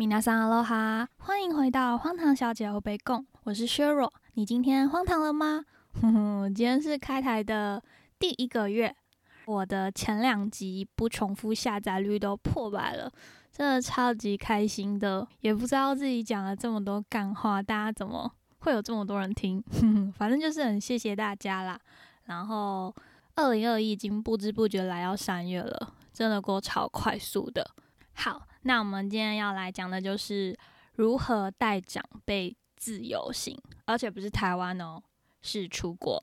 米娜桑阿罗哈，欢迎回到荒唐小姐欧贝贡，我是削弱。你今天荒唐了吗？哼哼，今天是开台的第一个月，我的前两集不重复下载率都破百了，真的超级开心的。也不知道自己讲了这么多干话，大家怎么会有这么多人听？哼哼，反正就是很谢谢大家啦。然后二零二一已经不知不觉来到三月了，真的过超快速的。好。那我们今天要来讲的就是如何带长辈自由行，而且不是台湾哦，是出国。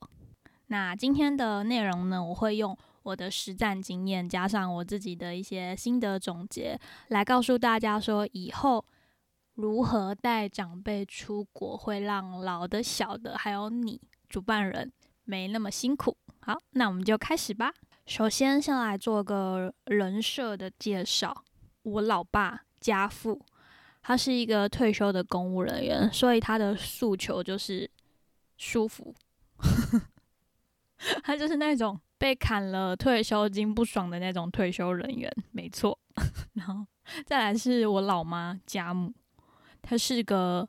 那今天的内容呢，我会用我的实战经验，加上我自己的一些心得总结，来告诉大家说，以后如何带长辈出国，会让老的、小的，还有你主办人没那么辛苦。好，那我们就开始吧。首先，先来做个人设的介绍。我老爸家父，他是一个退休的公务人员，所以他的诉求就是舒服。他就是那种被砍了退休金不爽的那种退休人员，没错。然后再来是我老妈家母，她是个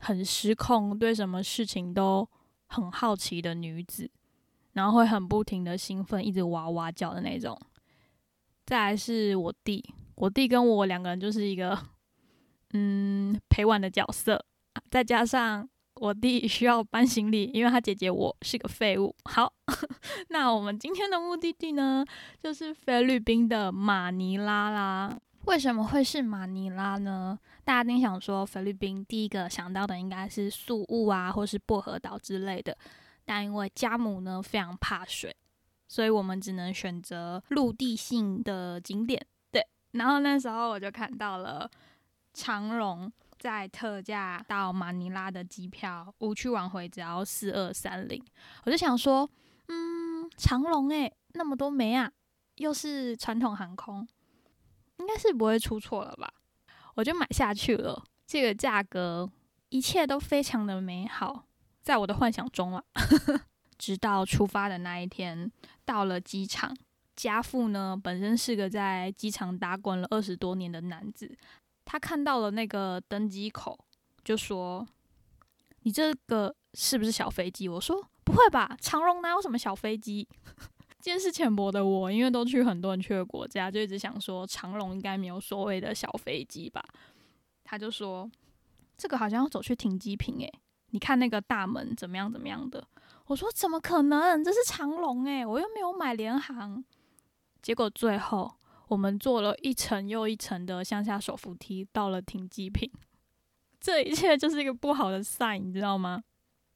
很失控，对什么事情都很好奇的女子，然后会很不停的兴奋，一直哇哇叫的那种。再来是我弟。我弟跟我两个人就是一个，嗯，陪玩的角色，再加上我弟需要搬行李，因为他姐姐我是个废物。好，那我们今天的目的地呢，就是菲律宾的马尼拉啦。为什么会是马尼拉呢？大家一定想说，菲律宾第一个想到的应该是宿雾啊，或是薄荷岛之类的。但因为家母呢非常怕水，所以我们只能选择陆地性的景点。然后那时候我就看到了长荣在特价到马尼拉的机票，无去往回只要四二三零。我就想说，嗯，长荣诶，那么多枚啊，又是传统航空，应该是不会出错了吧？我就买下去了。这个价格，一切都非常的美好，在我的幻想中了。直到出发的那一天，到了机场。家父呢，本身是个在机场打滚了二十多年的男子。他看到了那个登机口，就说：“你这个是不是小飞机？”我说：“不会吧，长荣哪有什么小飞机？” 见识浅薄的我，因为都去很多人去的国家，就一直想说长荣应该没有所谓的小飞机吧。他就说：“这个好像要走去停机坪，诶，你看那个大门怎么样怎么样的。”我说：“怎么可能？这是长龙诶，我又没有买联航。”结果最后，我们坐了一层又一层的向下手扶梯，到了停机坪。这一切就是一个不好的 sign，你知道吗？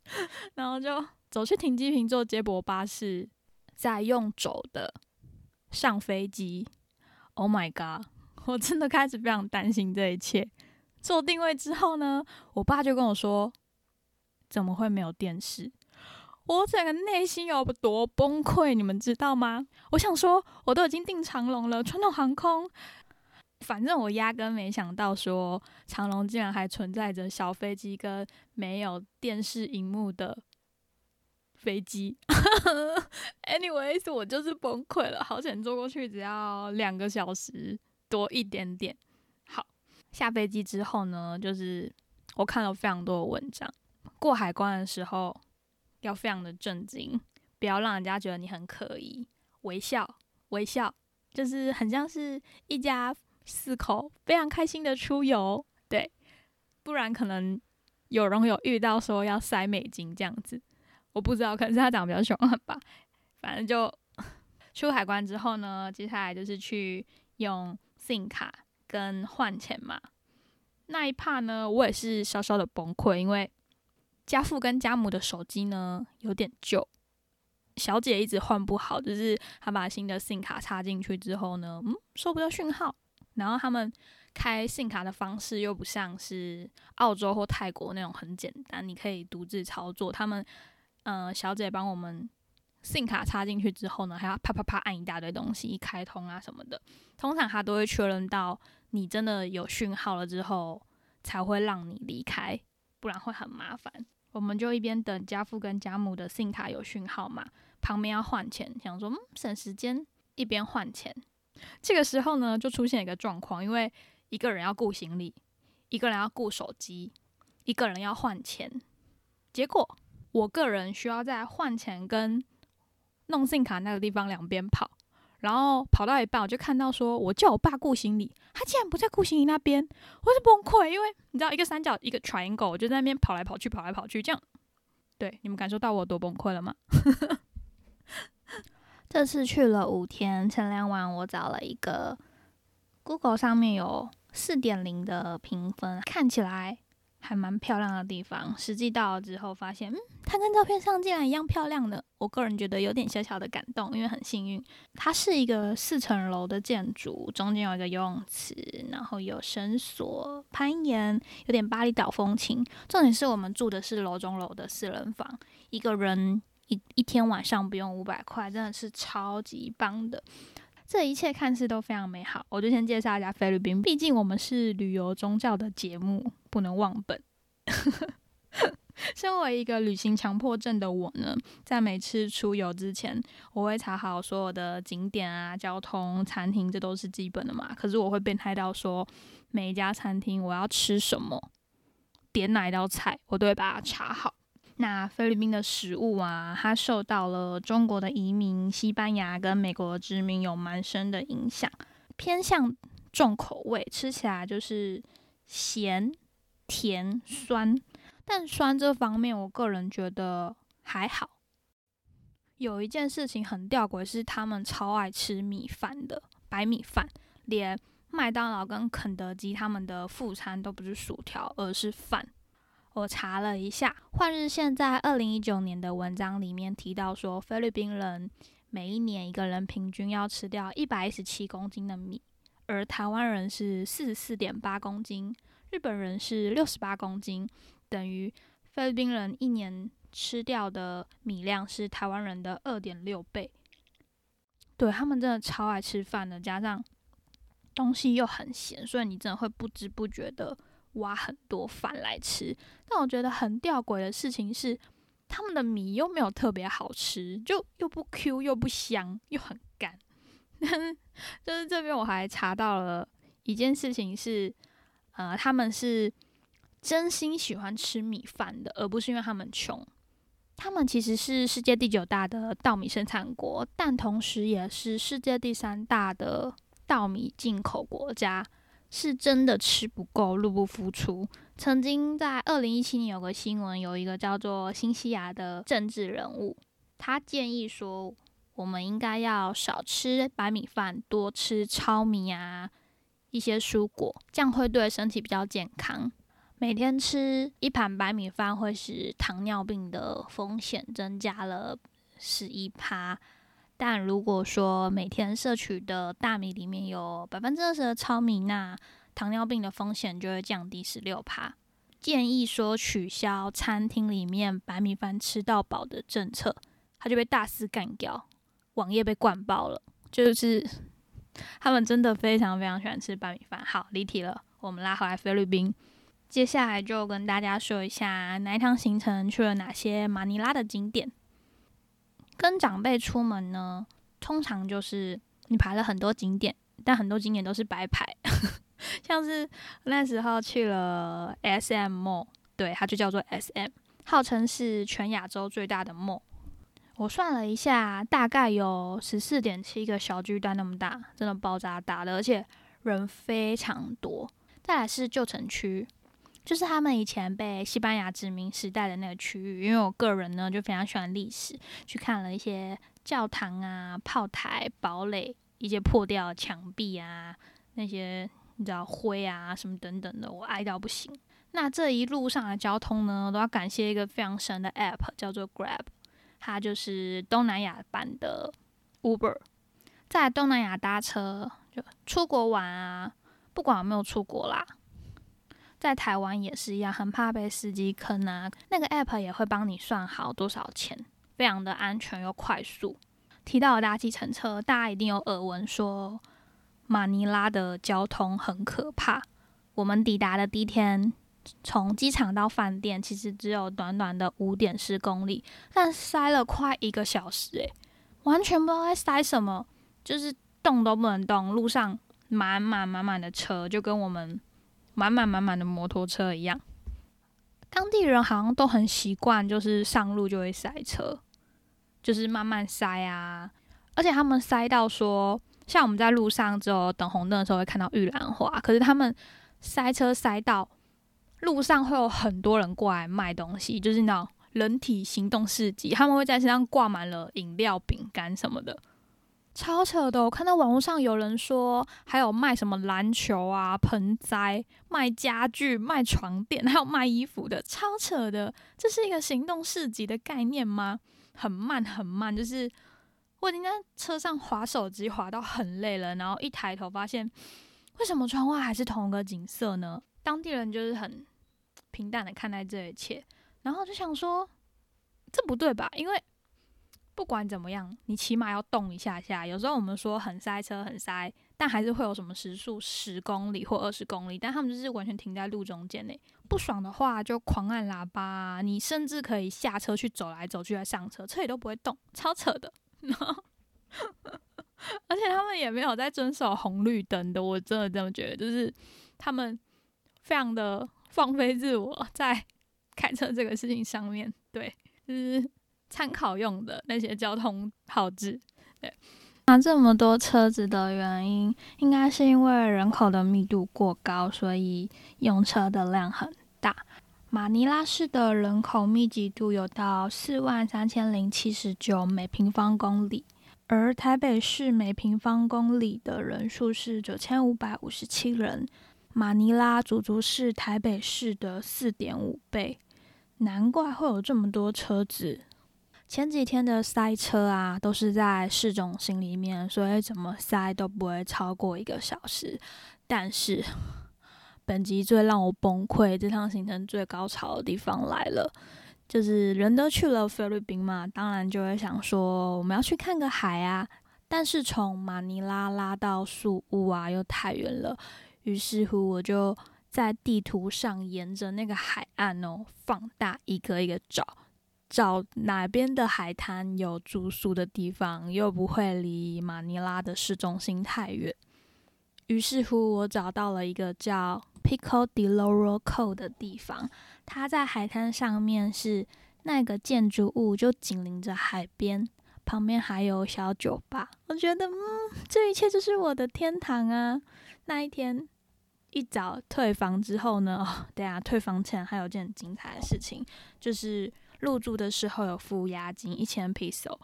然后就走去停机坪坐接驳巴士，再用走的上飞机。Oh my god！我真的开始非常担心这一切。做定位之后呢，我爸就跟我说：“怎么会没有电视？”我整个内心有多崩溃，你们知道吗？我想说，我都已经订长龙了，传统航空。反正我压根没想到，说长龙竟然还存在着小飞机跟没有电视荧幕的飞机。Anyways，我就是崩溃了。好险坐过去只要两个小时多一点点。好，下飞机之后呢，就是我看了非常多的文章。过海关的时候。要非常的震惊，不要让人家觉得你很可疑，微笑微笑，就是很像是一家四口非常开心的出游，对，不然可能有人有遇到说要塞美金这样子，我不知道，可能是他长得比较凶狠吧。反正就出海关之后呢，接下来就是去用 SIM 卡跟换钱嘛。那一趴呢，我也是稍稍的崩溃，因为。家父跟家母的手机呢有点旧，小姐一直换不好，就是她把新的 SIM 卡插进去之后呢，嗯，收不到讯号。然后他们开 SIM 卡的方式又不像是澳洲或泰国那种很简单，你可以独自操作。他们，呃，小姐帮我们 SIM 卡插进去之后呢，还要啪啪啪按一大堆东西，一开通啊什么的。通常他都会确认到你真的有讯号了之后，才会让你离开，不然会很麻烦。我们就一边等家父跟家母的信卡有讯号嘛，旁边要换钱，想说嗯省时间，一边换钱。这个时候呢，就出现一个状况，因为一个人要顾行李，一个人要顾手机，一个人要换钱。结果我个人需要在换钱跟弄 SIM 卡那个地方两边跑，然后跑到一半，我就看到说，我叫我爸顾行李，他竟然不在顾行李那边，我就崩溃，因为你知道一个三角一个 triangle，我就在那边跑来跑去，跑来跑去，这样，对，你们感受到我多崩溃了吗？这次去了五天，前两晚我找了一个 Google 上面有四点零的评分，看起来。还蛮漂亮的地方，实际到了之后发现，嗯，它跟照片上竟然一样漂亮的。我个人觉得有点小小的感动，因为很幸运，它是一个四层楼的建筑，中间有一个游泳池，然后有绳索、攀岩，有点巴厘岛风情。重点是我们住的是楼中楼的四人房，一个人一一天晚上不用五百块，真的是超级棒的。这一切看似都非常美好，我就先介绍一下菲律宾。毕竟我们是旅游宗教的节目，不能忘本。身为一个旅行强迫症的我呢，在每次出游之前，我会查好所有的景点啊、交通、餐厅，这都是基本的嘛。可是我会变态到说，每一家餐厅我要吃什么，点哪一道菜，我都会把它查好。那菲律宾的食物啊，它受到了中国的移民、西班牙跟美国的殖民有蛮深的影响，偏向重口味，吃起来就是咸、甜、酸。但酸这方面，我个人觉得还好。有一件事情很吊诡，是他们超爱吃米饭的白米饭，连麦当劳跟肯德基他们的副餐都不是薯条，而是饭。我查了一下，《换日线》在二零一九年的文章里面提到说，菲律宾人每一年一个人平均要吃掉一百一十七公斤的米，而台湾人是四十四点八公斤，日本人是六十八公斤，等于菲律宾人一年吃掉的米量是台湾人的二点六倍。对他们真的超爱吃饭的，加上东西又很咸，所以你真的会不知不觉的。挖很多饭来吃，但我觉得很吊诡的事情是，他们的米又没有特别好吃，就又不 Q 又不香又很干。就是这边我还查到了一件事情是，呃，他们是真心喜欢吃米饭的，而不是因为他们穷。他们其实是世界第九大的稻米生产国，但同时也是世界第三大的稻米进口国家。是真的吃不够，入不敷出。曾经在二零一七年有个新闻，有一个叫做新西亚的政治人物，他建议说，我们应该要少吃白米饭，多吃糙米啊，一些蔬果，这样会对身体比较健康。每天吃一盘白米饭会使糖尿病的风险增加了十一趴。但如果说每天摄取的大米里面有百分之二十的糙米，那糖尿病的风险就会降低十六趴。建议说取消餐厅里面白米饭吃到饱的政策，他就被大肆干掉，网页被灌爆了。就是他们真的非常非常喜欢吃白米饭。好，离题了，我们拉回来菲律宾，接下来就跟大家说一下那一趟行程去了哪些马尼拉的景点。跟长辈出门呢，通常就是你排了很多景点，但很多景点都是白排。像是那时候去了 S M Mall，对，它就叫做 S M，号称是全亚洲最大的 mall。我算了一下，大概有十四点七个小巨蛋那么大，真的爆炸大的，而且人非常多。再来是旧城区。就是他们以前被西班牙殖民时代的那个区域，因为我个人呢就非常喜欢历史，去看了一些教堂啊、炮台、堡垒、一些破掉的墙壁啊，那些你知道灰啊什么等等的，我爱到不行。那这一路上的交通呢，都要感谢一个非常神的 App，叫做 Grab，它就是东南亚版的 Uber，在东南亚搭车就出国玩啊，不管有没有出国啦。在台湾也是一样，很怕被司机坑啊。那个 app 也会帮你算好多少钱，非常的安全又快速。提到搭计程车，大家一定有耳闻说马尼拉的交通很可怕。我们抵达的第一天，从机场到饭店其实只有短短的五点四公里，但塞了快一个小时，诶，完全不知道在塞什么，就是动都不能动，路上满满满满的车，就跟我们。满满满满的摩托车一样。当地人好像都很习惯，就是上路就会塞车，就是慢慢塞啊。而且他们塞到说，像我们在路上只有等红灯的时候会看到玉兰花，可是他们塞车塞到路上会有很多人过来卖东西，就是那种人体行动市集，他们会在身上挂满了饮料、饼干什么的。超扯的！我看到网络上有人说，还有卖什么篮球啊、盆栽、卖家具、卖床垫，还有卖衣服的，超扯的！这是一个行动市集的概念吗？很慢很慢，就是我已经在车上划手机划到很累了，然后一抬头发现，为什么窗外还是同一个景色呢？当地人就是很平淡的看待这一切，然后就想说，这不对吧？因为不管怎么样，你起码要动一下下。有时候我们说很塞车，很塞，但还是会有什么时速十公里或二十公里，但他们就是完全停在路中间内。不爽的话就狂按喇叭，你甚至可以下车去走来走去再上车，车也都不会动，超扯的。而且他们也没有在遵守红绿灯的，我真的这么觉得，就是他们非常的放飞自我在开车这个事情上面，对，就是。参考用的那些交通号志，对，那这么多车子的原因，应该是因为人口的密度过高，所以用车的量很大。马尼拉市的人口密集度有到四万三千零七十九每平方公里，而台北市每平方公里的人数是九千五百五十七人，马尼拉足足是台北市的四点五倍，难怪会有这么多车子。前几天的塞车啊，都是在市中心里面，所以怎么塞都不会超过一个小时。但是，本集最让我崩溃、这趟行程最高潮的地方来了，就是人都去了菲律宾嘛，当然就会想说我们要去看个海啊。但是从马尼拉拉到宿务啊，又太远了，于是乎我就在地图上沿着那个海岸哦，放大一个一个找。找哪边的海滩有住宿的地方，又不会离马尼拉的市中心太远。于是乎，我找到了一个叫 Pico de Loroco 的地方。它在海滩上面，是那个建筑物就紧邻着海边，旁边还有小酒吧。我觉得，嗯，这一切就是我的天堂啊！那一天一早退房之后呢，对啊，退房前还有件精彩的事情，就是。入住的时候有付押金一千 peso，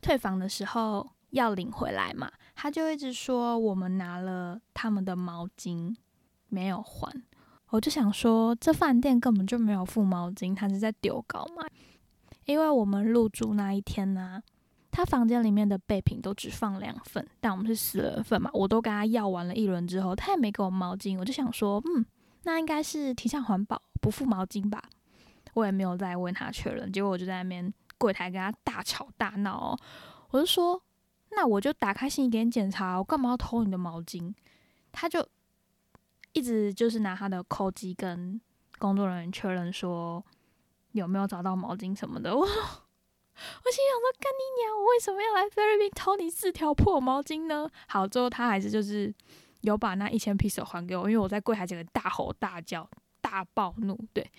退房的时候要领回来嘛，他就一直说我们拿了他们的毛巾没有还，我就想说这饭店根本就没有付毛巾，他是在丢稿嘛。因为我们入住那一天呢，他房间里面的备品都只放两份，但我们是四人份嘛，我都跟他要完了一轮之后，他也没给我毛巾，我就想说，嗯，那应该是提倡环保，不付毛巾吧。我也没有再问他确认，结果我就在那边柜台跟他大吵大闹。我就说：“那我就打开行李给你检查，我干嘛要偷你的毛巾？”他就一直就是拿他的扣机跟工作人员确认说有没有找到毛巾什么的。我：“我心想说，干你娘！我为什么要来菲律宾偷你四条破毛巾呢？”好，最后他还是就是有把那一千披手还给我，因为我在柜台整个大吼大叫、大暴怒，对。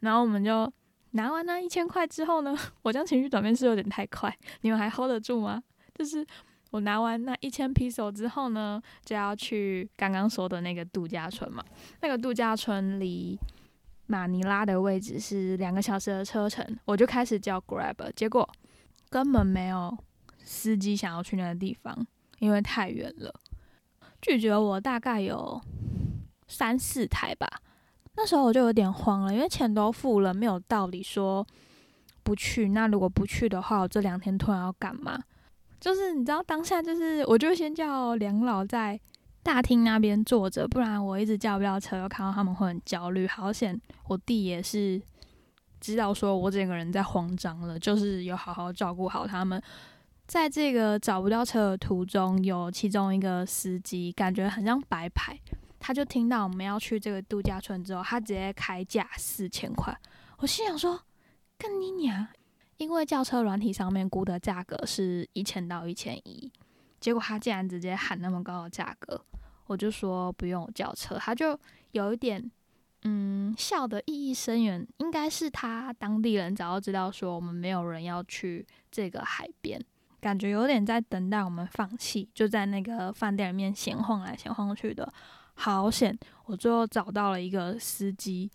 然后我们就拿完那一千块之后呢，我将情绪转变是有点太快，你们还 hold 得住吗？就是我拿完那一千披索之后呢，就要去刚刚说的那个度假村嘛。那个度假村离马尼拉的位置是两个小时的车程，我就开始叫 Grab，结果根本没有司机想要去那个地方，因为太远了，拒绝我大概有三四台吧。那时候我就有点慌了，因为钱都付了，没有道理说不去。那如果不去的话，我这两天突然要干嘛？就是你知道当下就是，我就先叫梁老在大厅那边坐着，不然我一直叫不到车，又看到他们会很焦虑。好险，我弟也是知道说我整个人在慌张了，就是有好好照顾好他们。在这个找不到车的途中，有其中一个司机感觉很像白牌。他就听到我们要去这个度假村之后，他直接开价四千块。我心想说：“跟你娘！”因为轿车软体上面估的价格是一千到一千一，结果他竟然直接喊那么高的价格，我就说不用叫车，他就有一点嗯笑的意义深远，应该是他当地人早就知道说我们没有人要去这个海边，感觉有点在等待我们放弃，就在那个饭店里面闲晃来闲晃去的，好险！我最后找到了一个司机。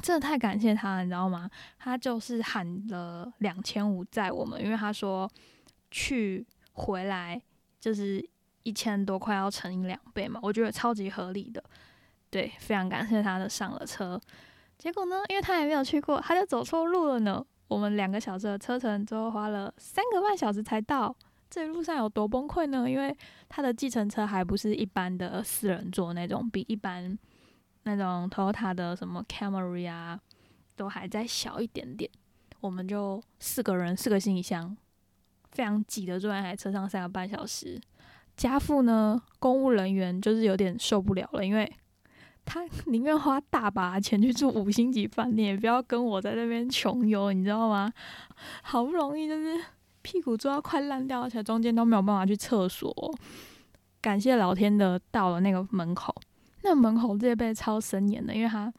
真的太感谢他了，你知道吗？他就是喊了两千五载我们，因为他说去回来就是一千多块要乘以两倍嘛，我觉得超级合理的。对，非常感谢他的上了车。结果呢，因为他也没有去过，他就走错路了呢。我们两个小时的车程，最后花了三个半小时才到。这一路上有多崩溃呢？因为他的计程车还不是一般的四人座那种，比一般。那种 Toyota 的什么 Camry 啊，都还在小一点点，我们就四个人四个行李箱，非常挤的坐在台车上三个半小时。家父呢，公务人员就是有点受不了了，因为他 宁愿花大把钱去住五星级饭店，也不要跟我在那边穷游，你知道吗？好不容易就是屁股坐到快烂掉，而且中间都没有办法去厕所。感谢老天的，到了那个门口。那门口戒备超森严的，因为它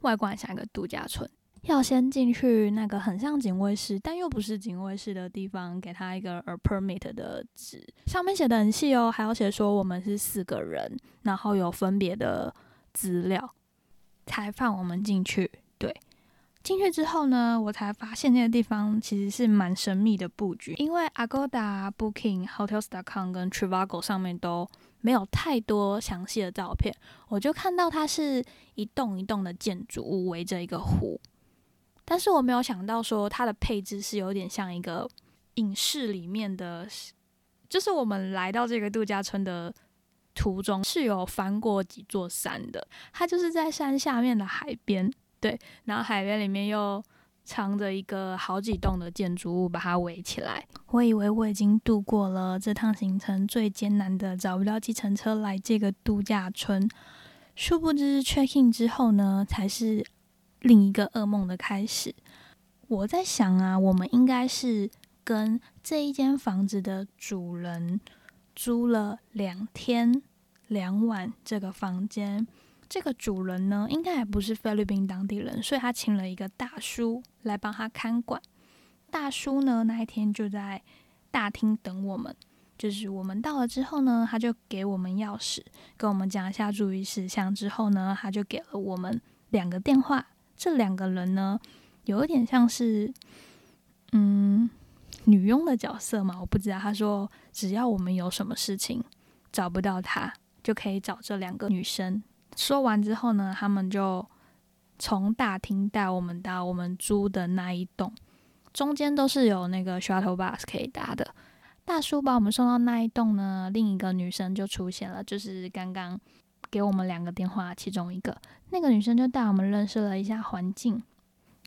外观像一个度假村，要先进去那个很像警卫室，但又不是警卫室的地方，给他一个 a permit 的纸，上面写的很细哦，还要写说我们是四个人，然后有分别的资料，才放我们进去。对，进去之后呢，我才发现那个地方其实是蛮神秘的布局，因为 Agoda、Booking、Hotels.com 跟 Trivago 上面都。没有太多详细的照片，我就看到它是一栋一栋的建筑物围着一个湖，但是我没有想到说它的配置是有点像一个影视里面的，就是我们来到这个度假村的途中是有翻过几座山的，它就是在山下面的海边，对，然后海边里面又。藏着一个好几栋的建筑物，把它围起来。我以为我已经度过了这趟行程最艰难的找不到计程车来这个度假村，殊不知 check in 之后呢，才是另一个噩梦的开始。我在想啊，我们应该是跟这一间房子的主人租了两天两晚这个房间。这个主人呢，应该还不是菲律宾当地人，所以他请了一个大叔来帮他看管。大叔呢，那一天就在大厅等我们。就是我们到了之后呢，他就给我们钥匙，跟我们讲一下注意事项。之后呢，他就给了我们两个电话。这两个人呢，有一点像是嗯女佣的角色嘛，我不知道。他说，只要我们有什么事情找不到他，就可以找这两个女生。说完之后呢，他们就从大厅带我们到我们租的那一栋，中间都是有那个 shuttle bus 可以搭的。大叔把我们送到那一栋呢，另一个女生就出现了，就是刚刚给我们两个电话其中一个那个女生就带我们认识了一下环境，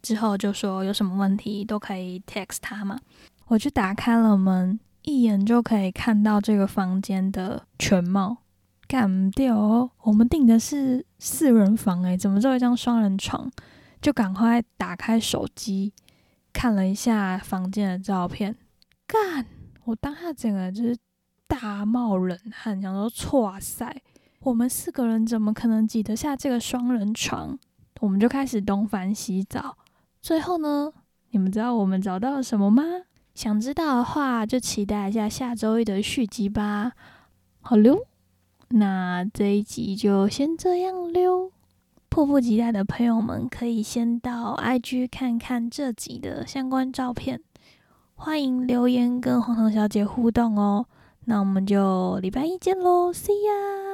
之后就说有什么问题都可以 text 她嘛。我就打开了门，一眼就可以看到这个房间的全貌。干不掉哦！我们订的是四人房诶，怎么只有一张双人床？就赶快打开手机看了一下房间的照片。干！我当下整个就是大冒冷汗，想说：哇塞，我们四个人怎么可能挤得下这个双人床？我们就开始东翻西找。最后呢，你们知道我们找到了什么吗？想知道的话，就期待一下下周一的续集吧。好溜。那这一集就先这样溜，迫不及待的朋友们可以先到 IG 看看这集的相关照片，欢迎留言跟黄糖小姐互动哦。那我们就礼拜一见喽，See ya。